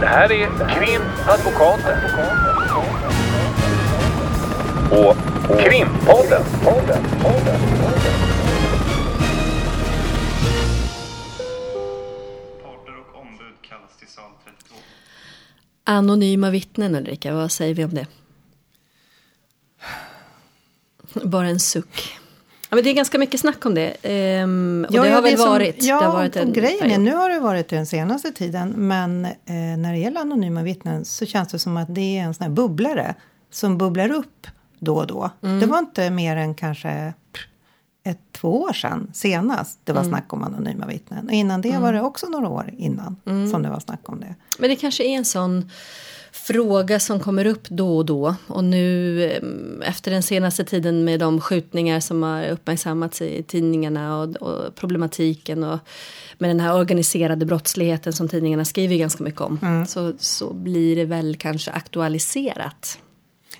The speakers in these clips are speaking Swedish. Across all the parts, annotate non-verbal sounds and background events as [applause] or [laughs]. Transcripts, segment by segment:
Det här är Krimadvokaten. Och Krimpodden. Parter och ombud kallas till sal 32. Anonyma vittnen Ulrika, vad säger vi om det? [sighs] Bara en suck. Ja, men det är ganska mycket snack om det. Ehm, och Ja, det ja, har väl som- varit. Ja, det har varit en grejen är, period. nu har det varit den senaste tiden. Men eh, när det gäller anonyma vittnen så känns det som att det är en sån här bubblare som bubblar upp då och då. Mm. Det var inte mer än kanske ett, två år sedan senast det var Mm. snack om anonyma vittnen. Och innan det var det också några år innan Mm. som det var snack om det. Men det kanske är en sån fråga som kommer upp då och då. Och nu em, efter den senaste tiden med de skjutningar som har uppmärksammats i tidningarna och, och problematiken och med den här organiserade brottsligheten som tidningarna skriver ganska mycket om. Mm. Så, så blir det väl kanske aktualiserat.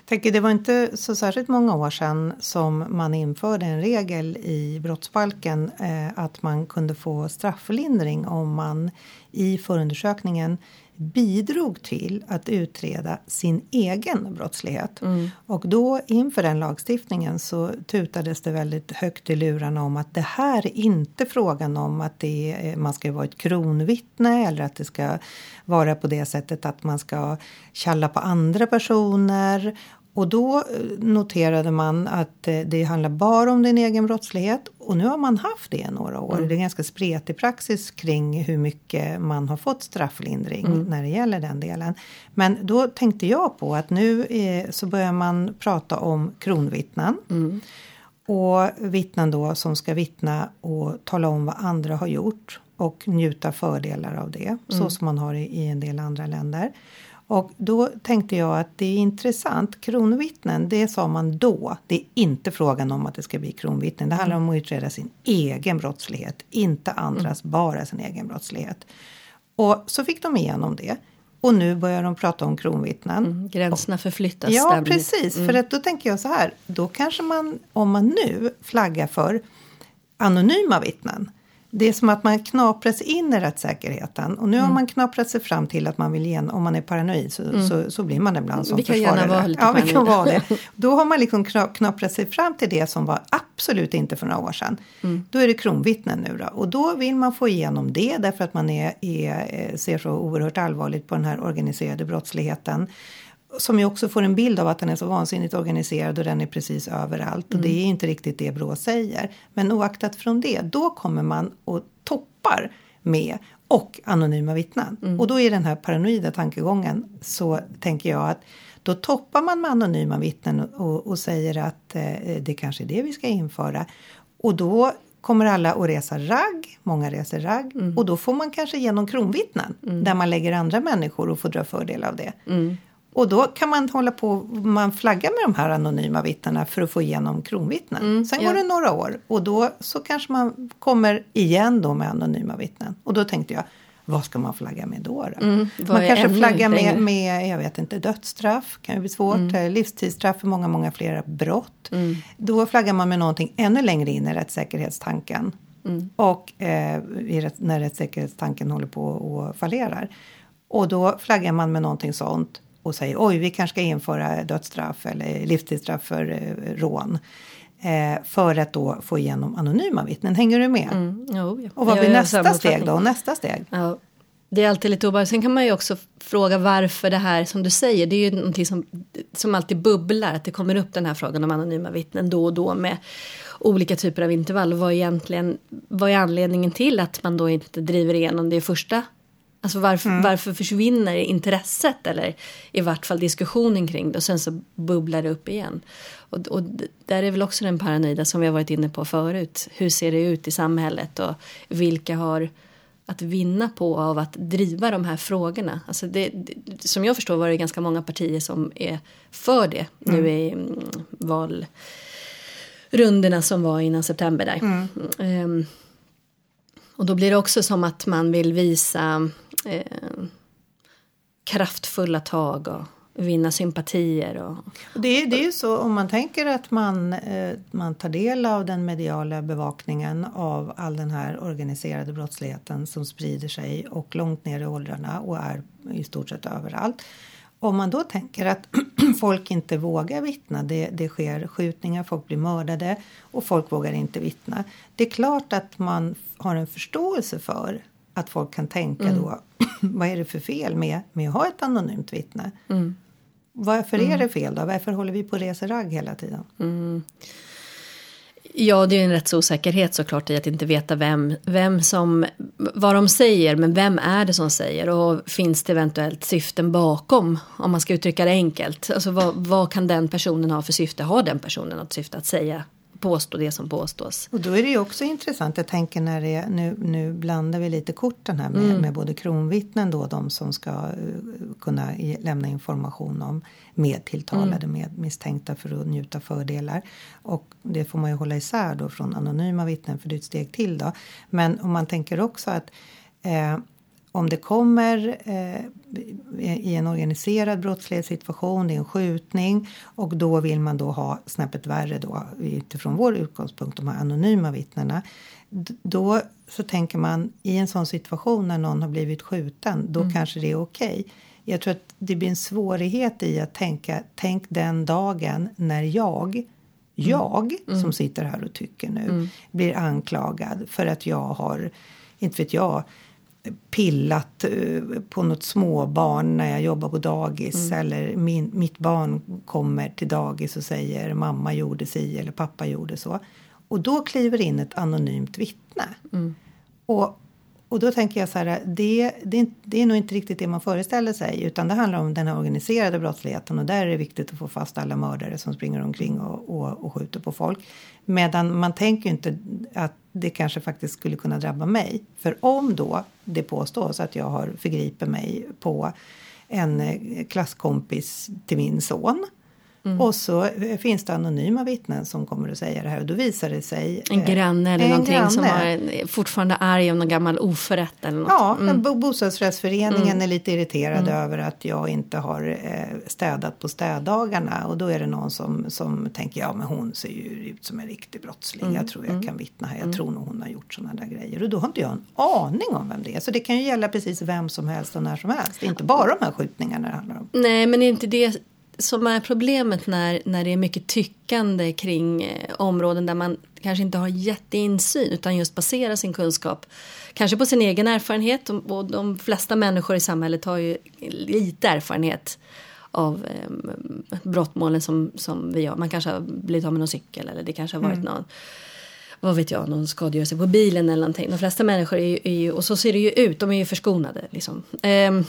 tänker, det var inte så särskilt många år sedan som man införde en regel i brottsbalken eh, att man kunde få strafflindring om man i förundersökningen bidrog till att utreda sin egen brottslighet. Och då inför den lagstiftningen så tutades det väldigt högt i lurarna om att det här är inte frågan om att det är, man ska vara ett kronvittne eller att det ska vara på det sättet att man ska kalla på andra personer och då eh, noterade man att eh, det handlar bara om din egen brottslighet. Och nu har man haft det i några år. Det är ganska spretig praxis kring hur mycket man har fått strafflindring när det gäller den delen. Men då tänkte jag på att nu eh, så börjar man prata om kronvittnen. Och vittnen då som ska vittna och tala om vad andra har gjort och njuta fördelar av det, så som man har i, i en del andra länder. Och då tänkte jag att det är intressant. Kronvittnen, det sa man då. Det är inte frågan om att det ska bli kronvittnen. Det handlar om att utreda sin egen brottslighet, inte andras, bara sin egen brottslighet. Och så fick de igenom det. Och nu börjar de prata om kronvittnen. Mm, gränserna förflyttas. Ja, ständigt. precis. För att då tänker jag så här. Då kanske man, om man nu flaggar för anonyma vittnen. Det är som att man knaprar sig in i rättssäkerheten. Och nu Mm. har man knaprat sig fram till att man vill igen, om man är paranoid så, så, så blir man ibland som Mm. Vi kan gärna försvarare. vara lite ja, vi kan vara det. [laughs] Då har man liksom kna- knaprat sig fram till det som var absolut inte för några år sedan. Mm. Då är det kronvittnen nu då. Och då vill man få igenom det därför att man är, är, ser så oerhört allvarligt på den här organiserade brottsligheten som ju också får en bild av att den är så vansinnigt organiserad och den är precis överallt. Och det är inte riktigt det Brå säger. Men oaktat från det, då kommer man och toppar med och anonyma vittnen. Och då är den här paranoida tankegången så tänker jag att då toppar man med anonyma vittnen och, och säger att eh, det kanske är det vi ska införa. Och då kommer alla att resa ragg, många reser ragg och då får man kanske igenom kronvittnen där man lägger andra människor och får dra fördel av det. Och då kan man hålla på, man flaggar med de här anonyma vittnena för att få igenom kronvittnen. Sen ja. går det några år och då så kanske man kommer igen då med anonyma vittnen. Och då tänkte jag, vad ska man flagga med då? då? Mm, man kanske flaggar med, med, jag vet inte, dödsstraff kan ju bli svårt. Mm. eh, Livstidsstraff för många, många flera brott. Då flaggar man med någonting ännu längre in i rättssäkerhetstanken. Mm. Och eh, i när rättssäkerhetstanken håller på och fallerar. Och då flaggar man med någonting sånt och säger oj, vi kanske ska införa dödsstraff eller livstidsstraff för eh, rån. Eh, för att då få igenom anonyma vittnen. Hänger du med? Mm, jo, ja. Och vad blir nästa steg då? Nästa steg? Ja, det är alltid lite obehagligt. Sen kan man ju också fråga varför det här som du säger. Det är ju någonting som, som alltid bubblar. Att det kommer upp den här frågan om anonyma vittnen då och då med olika typer av intervall. Och vad, är egentligen, vad är anledningen till att man då inte driver igenom det första? Alltså varför, varför försvinner intresset eller i vart fall diskussionen kring det och sen så bubblar det upp igen. Och, och där är väl också den paranoida som vi har varit inne på förut. Hur ser det ut i samhället och vilka har att vinna på av att driva de här frågorna. Alltså det, det, som jag förstår var det ganska många partier som är för det nu i mm, valrundorna som var innan september där. Ehm, och då blir det också som att man vill visa eh, kraftfulla tag och vinna sympatier. Och, Och Det, är- det är ju så om man tänker att man, eh, man tar del av den mediala bevakningen av all den här organiserade brottsligheten som sprider sig och långt ner i åldrarna och är i stort sett överallt. Om man då tänker att [clears throat] folk inte vågar vittna, det, det sker skjutningar, folk blir mördade och folk vågar inte vittna. Det är klart att man har en förståelse för att folk kan tänka då, [clears throat] vad är det för fel med, med att ha ett anonymt vittne? Varför är det fel då? Varför håller vi på och reser ragg hela tiden? Ja, det är ju en rättsosäkerhet såklart i att inte veta vem, vem som, vad de säger, men vem är det som säger och finns det eventuellt syften bakom, om man ska uttrycka det enkelt. Alltså vad, vad kan den personen ha för syfte? Har den personen något syfte att säga, påstå det som påstås? Och då är det ju också intressant, jag tänker när det är, nu, nu blandar vi lite korten här med, med både kronvittnen då, de som ska eh, kunna ge, lämna information om medtilltalade med misstänkta för att njuta fördelar. Och det får man ju hålla isär då från anonyma vittnen för det är ett steg till då. Men om man tänker också att eh, om det kommer eh, i en organiserad brottslighetssituation, det är en skjutning och då vill man då ha snäppet värre då utifrån vår utgångspunkt, de här anonyma vittnena. Då så tänker man i en sån situation när någon har blivit skjuten, då kanske det är okej. Jag tror att det blir en svårighet i att tänka, tänk den dagen när jag jag som sitter här och tycker nu blir anklagad för att jag har, inte vet jag, pillat eh, på något småbarn när jag jobbar på dagis eller min, mitt barn kommer till dagis och säger mamma gjorde si eller pappa gjorde så. Och då kliver in ett anonymt vittne. Och, och då tänker jag så här, det, det, är det är nog inte riktigt det man föreställer sig utan det handlar om den här organiserade brottsligheten och där är det viktigt att få fast alla mördare som springer omkring och, och, och skjuter på folk. Medan man tänker ju inte att det kanske faktiskt skulle kunna drabba mig. För om då det påstås att jag har förgripit mig på en eh, klasskompis till min son och så eh, finns det anonyma vittnen som kommer att säga det här och då visar det sig En eh, granne eller en någonting som granne. har, en- fortfarande är arg av någon gammal oförrätt eller något. Ja, Mm. bo- bostadsrättsföreningen är lite irriterad över att jag inte har eh, städat på städdagarna och då är det någon som, som tänker ja men hon ser ju ut som en riktig brottsling. Jag tror jag kan vittna här. Jag tror nog hon har gjort sådana där grejer och då har inte jag en aning om vem det är. Så det kan ju gälla precis vem som helst och när som helst. Inte bara de här skjutningarna det handlar om. Nej, men är inte det som är problemet när, när det är mycket tyckande kring eh, områden där man kanske inte har jätteinsyn utan just baserar sin kunskap kanske på sin egen erfarenhet och, de flesta människor i samhället har ju lite erfarenhet av eh, brottmålen som, som vi har. Man kanske har blivit av med någon cykel eller det kanske har varit någon vad vet jag, någon skadegörelse på bilen eller någonting. De flesta människor är ju, är ju, och så ser det ju ut, de är ju förskonade liksom. Ehm,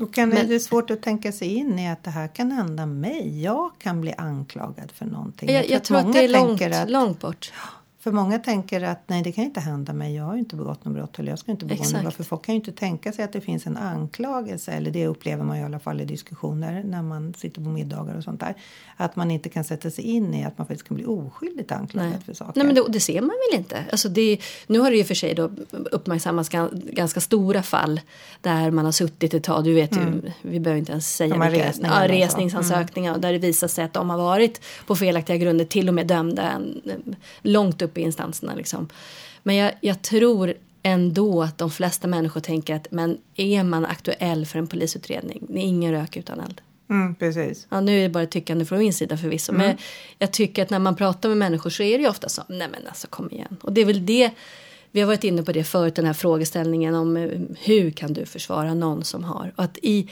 Och kan, Men- det är svårt att tänka sig in i att det här kan hända mig. Jag kan bli anklagad för någonting. jag, jag tror att det är långt, att- långt bort. För många tänker att nej det kan inte hända mig, jag har ju inte begått något brott eller jag ska inte begå något brott. För folk kan ju inte tänka sig att det finns en anklagelse, eller det upplever man i alla fall i diskussioner när man sitter på middagar och sånt där. Att man inte kan sätta sig in i att man faktiskt kan bli oskyldigt anklagad Nej. för saker. Nej men det, det ser man väl inte. Alltså det, nu har det ju för sig då uppmärksammats gan- ganska stora fall där man har suttit ett tag. Du vet ju, vi behöver inte ens säga Mm. Vilka- resningarna ja. Mm. resningsansökningar och där det visar sig att de har varit på felaktiga grunder till och med dömda långt upp i instanserna. Liksom. Men jag, jag tror ändå att de flesta människor tänker att men är man aktuell för en polisutredning, det är ingen rök utan eld. Mm, precis. Ja, nu är det bara tyckande från min sida förvisso. Mm. Men jag tycker att när man pratar med människor så är det ju ofta så. Nej men alltså kom igen. Och det är väl det. Vi har varit inne på det förut. Den här frågeställningen om eh, hur kan du försvara någon som har. Och att i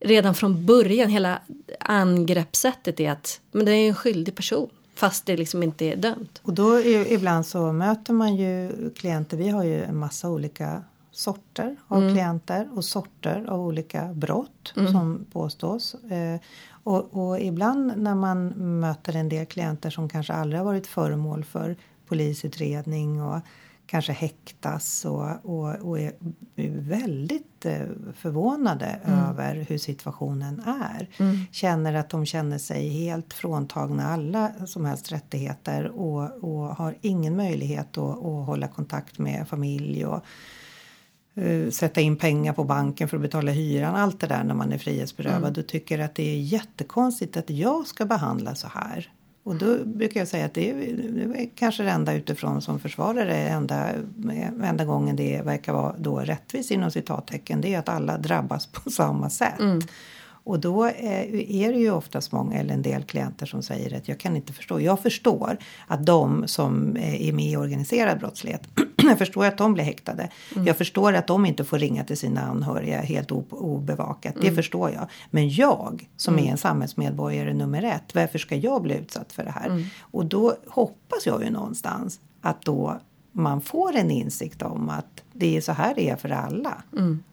redan från början hela angreppssättet är att men det är en skyldig person. Fast det liksom inte är dömt. Och då är, ibland så möter man ju klienter. Vi har ju en massa olika sorter av Mm. klienter och sorter av olika brott som påstås. Eh, och, och ibland när man möter en del klienter som kanske aldrig har varit föremål för polisutredning och kanske häktas och, och, och är väldigt eh, förvånade över hur situationen är. Känner att de känner sig helt fråntagna alla som helst rättigheter och, och har ingen möjlighet att, att hålla kontakt med familj och eh, sätta in pengar på banken för att betala hyran. Allt det där när man är frihetsberövad Mm. och tycker att det är jättekonstigt att jag ska behandlas så här. Och då brukar jag säga att det är, det är kanske det enda utifrån som försvarare, enda, enda gången det verkar vara då rättvist inom citattecken, det är att alla drabbas på samma sätt. Mm. Och då eh, är det ju oftast många, eller en del klienter som säger att jag kan inte förstå. Jag förstår att de som eh, är med i organiserad brottslighet, [clears throat] jag förstår att de blir häktade. Jag förstår att de inte får ringa till sina anhöriga helt obevakat. Det förstår jag. Men jag som är en samhällsmedborgare nummer ett, varför ska jag bli utsatt för det här? Och då hoppas jag ju någonstans att då man får en insikt om att det är så här det är för alla.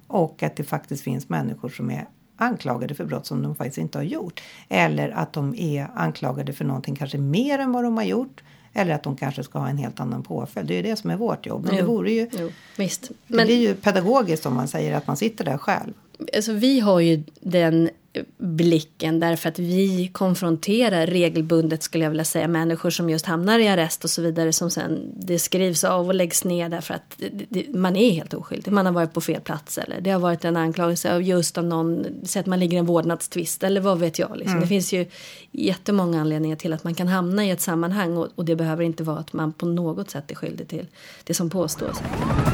Och att det faktiskt finns människor som är anklagade för brott som de faktiskt inte har gjort. Eller att de är anklagade för någonting kanske mer än vad de har gjort. Eller att de kanske ska ha en helt annan påföljd. Det är ju det som är vårt jobb. Men det Jo. vore ju... Jo, visst. Det Men blir ju pedagogiskt om man säger att man sitter där själv. alltså, vi har ju den blicken därför att vi konfronterar regelbundet skulle jag vilja säga människor som just hamnar i arrest och så vidare som sen det skrivs av och läggs ner därför att det, det, man är helt oskyldig. Man har varit på fel plats eller det har varit en anklagelse av just av någon, så att man ligger i en vårdnadstvist eller vad vet jag. Liksom. Det finns ju jättemånga anledningar till att man kan hamna i ett sammanhang och, och det behöver inte vara att man på något sätt är skyldig till det som påstås.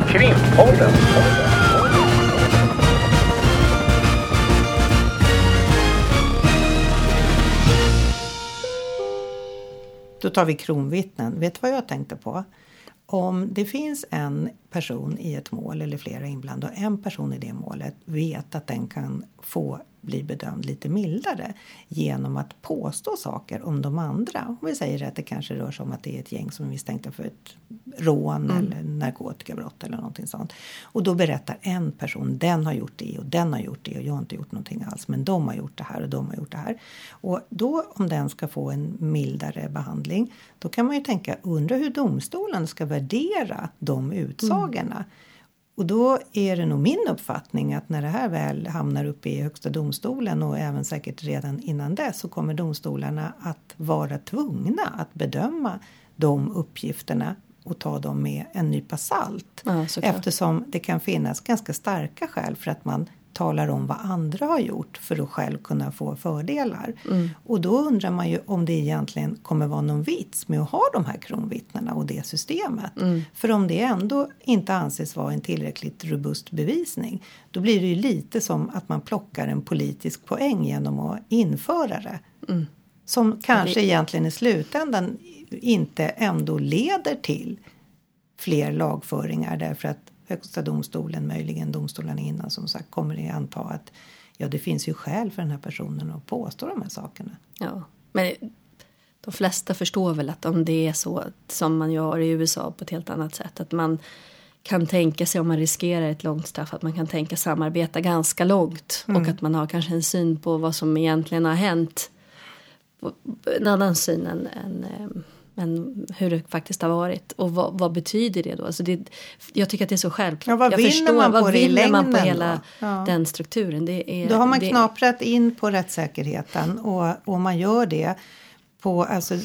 Krimpodden. Då tar vi kronvittnen. Vet du vad jag tänkte på? Om det finns en person i ett mål eller flera inblandade och en person i det målet vet att den kan få bli bedömd lite mildare genom att påstå saker om de andra. Om vi säger att det kanske rör sig om att det är ett gäng som är misstänkta för ett rån eller narkotikabrott eller någonting sånt. Och då berättar en person, den har gjort det och den har gjort det och jag har inte gjort någonting alls men de har gjort det här och de har gjort det här. Och då om den ska få en mildare behandling då kan man ju tänka, undra hur domstolen ska värdera de utsagorna. Och då är det nog min uppfattning att när det här väl hamnar uppe i Högsta domstolen och även säkert redan innan dess så kommer domstolarna att vara tvungna att bedöma de uppgifterna och ta dem med en nypa salt. Ja. Eftersom det kan finnas ganska starka skäl för att man talar om vad andra har gjort för att själv kunna få fördelar. Och då undrar man ju om det egentligen kommer vara någon vits med att ha de här kronvittnena och det systemet. För om det ändå inte anses vara en tillräckligt robust bevisning då blir det ju lite som att man plockar en politisk poäng genom att införa det. Som kanske egentligen i slutändan inte ändå leder till fler lagföringar därför att Högsta domstolen, möjligen domstolarna innan som sagt kommer att anta att ja, det finns ju skäl för den här personen att påstå de här sakerna. Ja, men de flesta förstår väl att om det är så som man gör i USA på ett helt annat sätt. Att man kan tänka sig om man riskerar ett långt straff att man kan tänka samarbeta ganska långt. Och att man har kanske en syn på vad som egentligen har hänt. En annan syn än, än, än hur det faktiskt har varit. Och vad, vad betyder det då? Alltså det, jag tycker att det är så självklart. Ja, vad jag vinner man på vad det vinner man på hela? Ja. den strukturen? Det är, Då har man det, knaprat in på rättssäkerheten och, och man gör det på, alltså,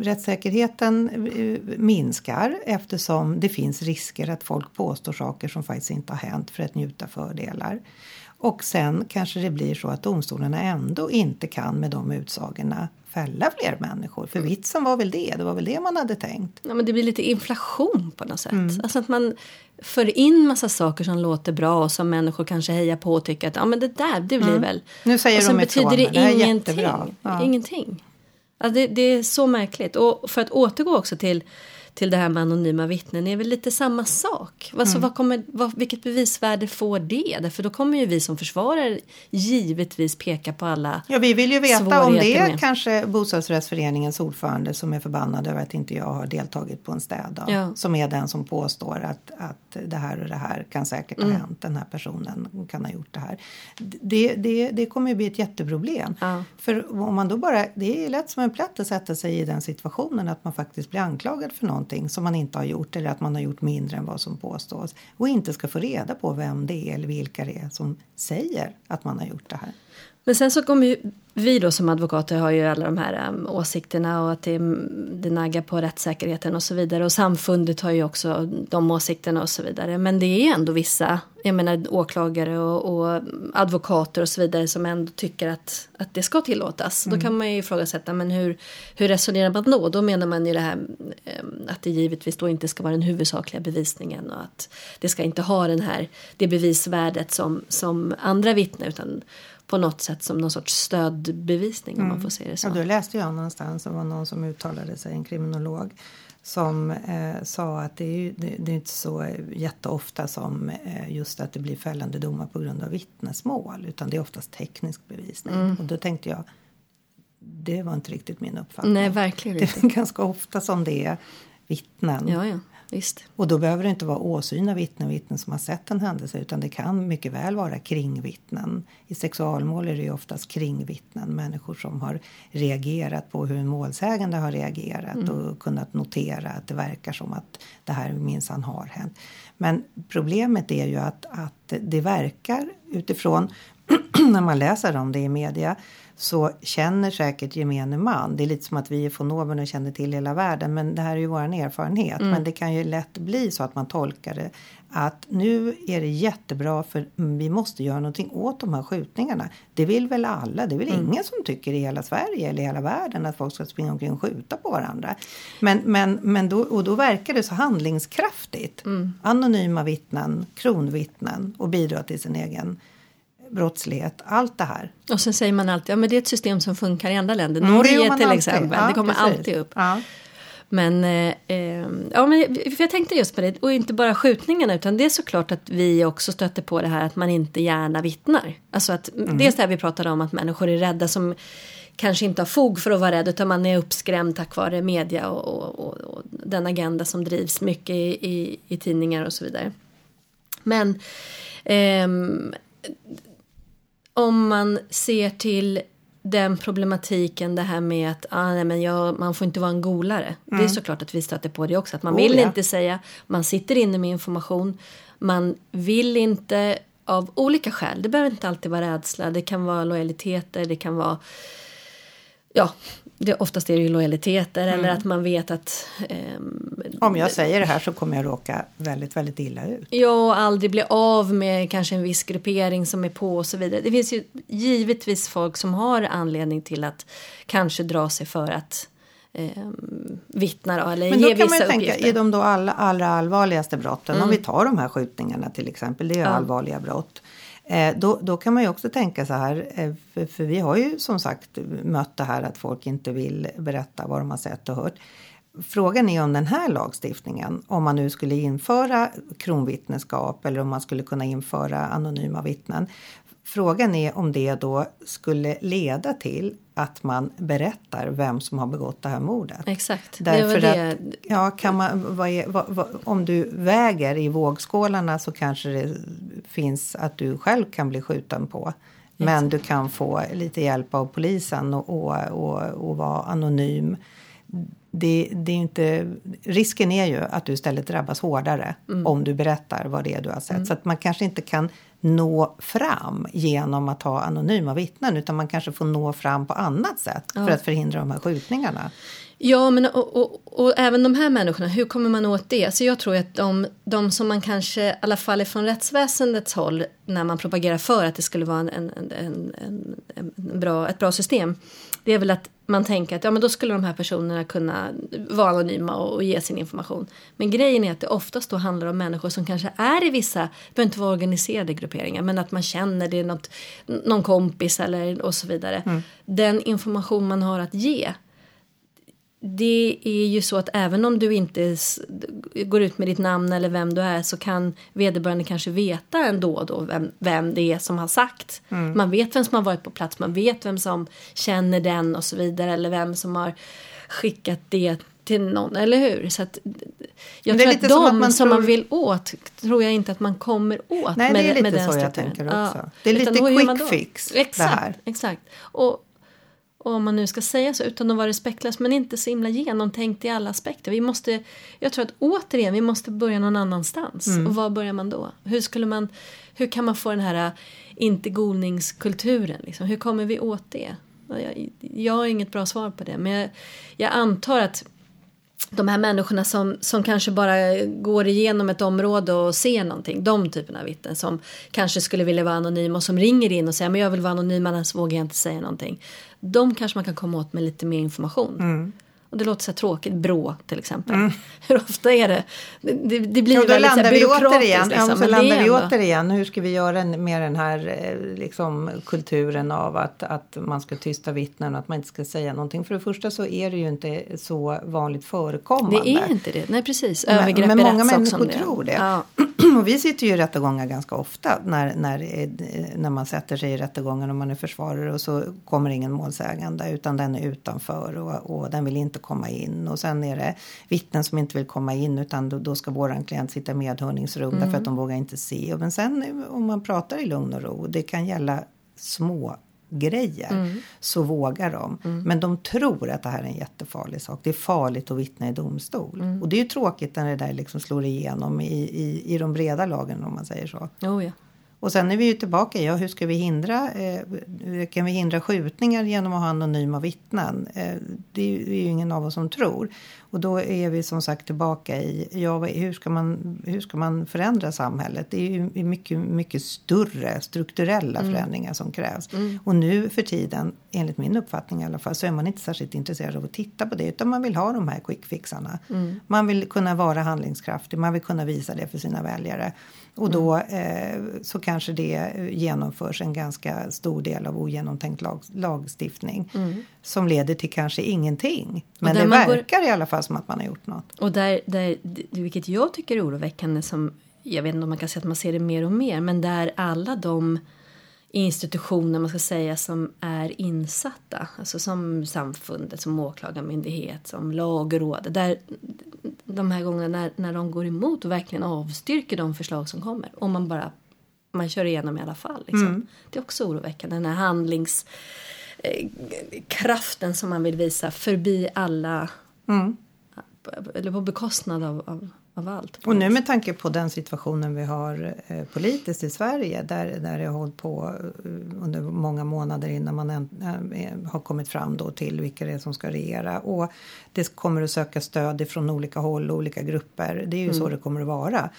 rättssäkerheten eh, minskar eftersom det finns risker att folk påstår saker som faktiskt inte har hänt för att njuta fördelar. Och sen kanske det blir så att domstolarna ändå inte kan med de utsagorna fälla fler människor. För vitsen var väl det, det var väl det man hade tänkt. Ja, men det blir lite inflation på något sätt. Mm. Alltså att man för in massa saker som låter bra och som människor kanske hejar på och tycker att ja, men det där det blir väl. Mm. Nu säger och sen de betyder det, det ingenting. Ja. ingenting. Alltså det, det är så märkligt. Och för att återgå också till, till det här med anonyma vittnen är väl lite samma sak. Alltså, Mm. vad kommer, vad, vilket bevisvärde får det? Därför då kommer ju vi som försvarare givetvis peka på alla Ja, vi vill ju veta om det är med. kanske bostadsrättsföreningens ordförande som är förbannad över att inte jag har deltagit på en städdag. Ja. Som är den som påstår att, att det här och det här kan säkert Mm. ha hänt. Den här personen kan ha gjort det här. Det, det, det kommer ju bli ett jätteproblem. Ja. För om man då bara, det är lätt som en plätt att sätta sig i den situationen att man faktiskt blir anklagad för någonting som man inte har gjort eller att man har gjort mindre än vad som påstås och inte ska få reda på vem det är eller vilka det är som säger att man har gjort det här. Men sen så kommer ju vi då som advokater har ju alla de här um, åsikterna och att det, det naggar på rättssäkerheten och så vidare. Och samfundet har ju också de åsikterna och så vidare. Men det är ändå vissa, jag menar åklagare och, och advokater och så vidare som ändå tycker att, att det ska tillåtas. Mm. Då kan man ju ifrågasätta, men hur, hur resonerar man då? Då menar man ju det här um, att det givetvis då inte ska vara den huvudsakliga bevisningen och att det ska inte ha den här, det bevisvärdet som, som andra vittnen utan på något sätt som någon sorts stödbevisning mm. om man mm. får se det så. Ja, då läste jag någonstans, det var någon som uttalade sig, en kriminolog som eh, sa att det är, ju, det, det, är inte så jätteofta som eh, just att det blir fällande domar på grund av vittnesmål utan det är oftast teknisk bevisning. Mm. Och då tänkte jag, det var inte riktigt min uppfattning. Nej, verkligen inte. Det är [laughs] ganska ofta som det är vittnen. Ja, ja. Visst. Och då behöver det inte vara åsyna vittnen, vittnen som har sett en händelse utan det kan mycket väl vara kringvittnen. I sexualmål är det ju oftast kringvittnen, människor som har reagerat på hur en målsägande har reagerat mm. och kunnat notera att det verkar som att det här minsann har hänt. Men problemet är ju att, att det verkar utifrån [clears throat] när man läser om det i media så känner säkert gemene man, det är lite som att vi är från oben och känner till hela världen men det här är ju vår erfarenhet. Mm. Men det kan ju lätt bli så att man tolkar det att nu är det jättebra för vi måste göra någonting åt de här skjutningarna. Det vill väl alla, det är väl mm. ingen som tycker i hela Sverige eller i hela världen att folk ska springa omkring och skjuta på varandra. Men, men, men då, och då verkar det så handlingskraftigt. Mm. Anonyma vittnen, kronvittnen och bidra till sin egen brottslighet, allt det här. Och sen säger man alltid, ja men det är ett system som funkar i andra länder. Mm, Norge till exempel, ja, det kommer precis. alltid upp. Ja. Men, eh, eh, ja, men jag tänkte just på det, och inte bara skjutningarna utan det är såklart att vi också stöter på det här att man inte gärna vittnar. Alltså att mm. dels det här vi pratade om att människor är rädda som kanske inte har fog för att vara rädd utan man är uppskrämd tack vare media och, och, och, och den agenda som drivs mycket i, i, i tidningar och så vidare. Men eh, om man ser till den problematiken det här med att ah, nej, men jag, man får inte vara en golare. Mm. Det är mm. såklart att vi stöter på det också. Att man oh, vill ja. inte säga, man sitter inne med information. Man vill inte av olika skäl. Det behöver inte alltid vara rädsla. Det kan vara lojaliteter. Det kan vara ja, det, oftast är det ju lojaliteter mm. eller att man vet att... Eh, Om jag säger det här så kommer jag råka väldigt, väldigt illa ut. Ja, och aldrig bli av med kanske en viss gruppering som är på och så vidare. Det finns ju givetvis folk som har anledning till att kanske dra sig för att eh, vittna eller Men ge vissa uppgifter. Men då kan man ju tänka, i de då allra, allra allvarligaste brotten, mm. om vi tar de här skjutningarna till exempel, det är ju ja. allvarliga brott. Eh, då, då kan man ju också tänka så här, eh, för, för, vi har ju som sagt mött det här att folk inte vill berätta vad de har sett och hört. Frågan är om den här lagstiftningen, om man nu skulle införa kronvittneskap eller om man skulle kunna införa anonyma vittnen. Frågan är om det då skulle leda till att man berättar vem som har begått det här mordet. Exakt. Därför det att, ja, kan man, vad är, vad, vad, om du väger i vågskålarna så kanske det finns att du själv kan bli skjuten på. Men du kan få lite hjälp av polisen och, och, och, och vara anonym. Det, det, är inte, risken är ju att du istället drabbas hårdare mm. om du berättar vad det är du har sett. Mm. Så att man kanske inte kan nå fram genom att ha anonyma vittnen utan man kanske får nå fram på annat sätt ja. för att förhindra de här skjutningarna. Ja, men och, och, och, även de här människorna, hur kommer man åt det? Så jag tror att de, de som man kanske, i alla fall från rättsväsendets håll, när man propagerar för att det skulle vara en, en, en, en, en bra, ett bra system, det är väl att man tänker att ja, men då skulle de här personerna kunna vara anonyma och, och ge sin information. Men grejen är att det oftast då handlar om människor som kanske är i vissa, det behöver inte vara organiserade grupperingar, men att man känner det är något, någon kompis eller och så vidare. Mm. Den information man har att ge det är ju så att även om du inte går ut med ditt namn eller vem du är så kan vederbörande kanske veta ändå då vem, vem det är som har sagt. Mm. Man vet vem som har varit på plats, man vet vem som känner den och så vidare eller vem som har skickat det till någon, eller hur? Så att, jag tror att de som, man, som man vill åt tror jag inte att man kommer åt. Nej, med, det är lite så jag tänker också. Ja. Det är lite quick fix exakt, det här. Exakt. Och om man nu ska säga så utan att vara respektlös men inte så himla genomtänkt i alla aspekter. Vi måste, jag tror att återigen, vi måste börja någon annanstans. Mm. Och var börjar man då? Hur, skulle man, hur kan man få den här äh, inte-golningskulturen? Liksom? Hur kommer vi åt det? Jag, jag har inget bra svar på det men jag, jag antar att de här människorna som, som kanske bara går igenom ett område och ser någonting, de typerna av vittnen som kanske skulle vilja vara anonyma och som ringer in och säger men jag vill vara anonym annars vågar jag inte säga någonting. De kanske man kan komma åt med lite mer information. Mm. Och det låter så tråkigt, brå till exempel. [laughs] Hur ofta är det? Det, det, blir Ja, väldigt så landar vi byråkratiskt. återigen, liksom, ja, så men landar vi ändå- återigen. Hur ska vi göra med den här eh, liksom, kulturen av att, att man ska tysta vittnen och att man inte ska säga någonting. För det första så är det ju inte så vanligt förekommande. Det är inte det, nej precis. Men- Övergrepp men i många människor det. tror det. Ja. [clears throat] Och vi sitter ju i rättegångar ganska ofta när, när, eh, när man sätter sig i rättegången och man är försvarare och så kommer ingen målsägande utan den är utanför och, och den vill inte komma in. Och sen är det vittnen som inte vill komma in utan då, då ska våran klient sitta i medhörningsrum därför att de vågar inte se. Men sen om man pratar i lugn och ro, det kan gälla små grejer så vågar de. Men de tror att det här är en jättefarlig sak. Det är farligt att vittna i domstol. Och det är ju tråkigt när det där liksom slår igenom i, i, i de breda lagen om man säger så. Oh, ja. Och sen är vi ju tillbaka i, ja, hur ska vi hindra, eh, kan vi hindra skjutningar genom att ha anonyma vittnen? Eh, det är ju, ingen av oss som tror. Och då är vi som sagt tillbaka i, ja, hur ska man, hur ska man förändra samhället? Det är ju mycket, mycket större strukturella förändringar som krävs. Och nu för tiden, enligt min uppfattning i alla fall, så är man inte särskilt intresserad av att titta på det, utan man vill ha de här quick fixarna. Man vill kunna vara handlingskraftig, man vill kunna visa det för sina väljare. Och då eh, så kanske det eh, genomförs en ganska stor del av ogenomtänkt lag, lagstiftning som leder till kanske ingenting. Men det man går- verkar i alla fall som att man har gjort något. Och där, där, vilket jag tycker är oroväckande som, jag vet inte om man kan säga att man ser det mer och mer, men där alla de institutioner man ska säga som är insatta, alltså som samfundet, som åklagarmyndighet, som lagråd, där de här gångerna när, när de går emot och verkligen avstyrker de förslag som kommer, och man bara man kör igenom i alla fall. Liksom. Det är också oroväckande, den här handlings eh, som man vill visa förbi alla eller på bekostnad av, av, av allt. Och nu med tanke på den situationen vi har eh, politiskt i Sverige där, där det har hållit på eh, under många månader innan man än, eh, har kommit fram då till vilka det är som ska regera och det kommer att söka stöd från olika håll och olika grupper. Det är ju så det kommer att vara.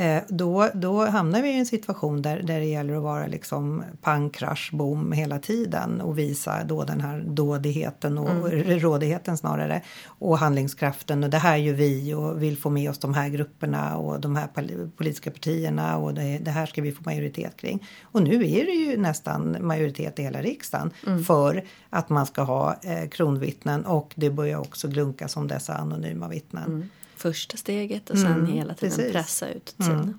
Eh, då, då hamnar vi i en situation där, där det gäller att vara liksom pang, krasch, bom hela tiden och visa då den här dådigheten och rådigheten snarare och handlingskraften och det här gör vi och vill få med oss de här grupperna och de här pol- politiska partierna och det, det här ska vi få majoritet kring. Och nu är det ju nästan majoritet i hela riksdagen för att man ska ha eh, kronvittnen och det börjar också glunkas om dessa anonyma vittnen. Första steget och sen Mm, hela tiden precis. pressa ut åt sidan.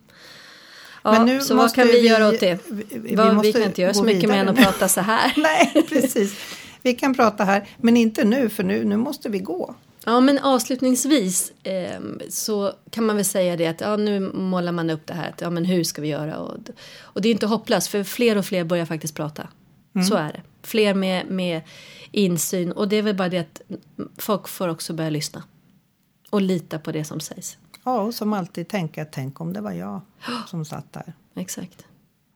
Men Ja, nu så vad kan vi, vi- göra åt det? vi- vi Vi, vi, kan inte göra så mycket mer än att prata så här. [laughs] Nej, precis. Vi kan prata här, men inte nu för nu, nu måste vi gå. Ja, men avslutningsvis eh, så kan man väl säga det att ja, nu målar man upp det här. Att, ja, men hur ska vi göra? Och, och det är inte hopplöst för fler och fler börjar faktiskt prata. Så är det. Fler med, med insyn och det är väl bara det att folk får också börja lyssna. Och lita på det som sägs. Ja, och som alltid tänka, tänk om det var jag som satt där. Exakt.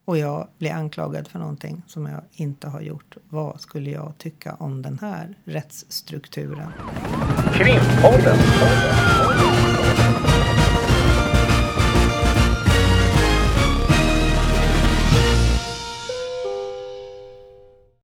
Och jag blir anklagad för någonting som jag inte har gjort. Vad skulle jag tycka om den här rättsstrukturen? Krimpodden.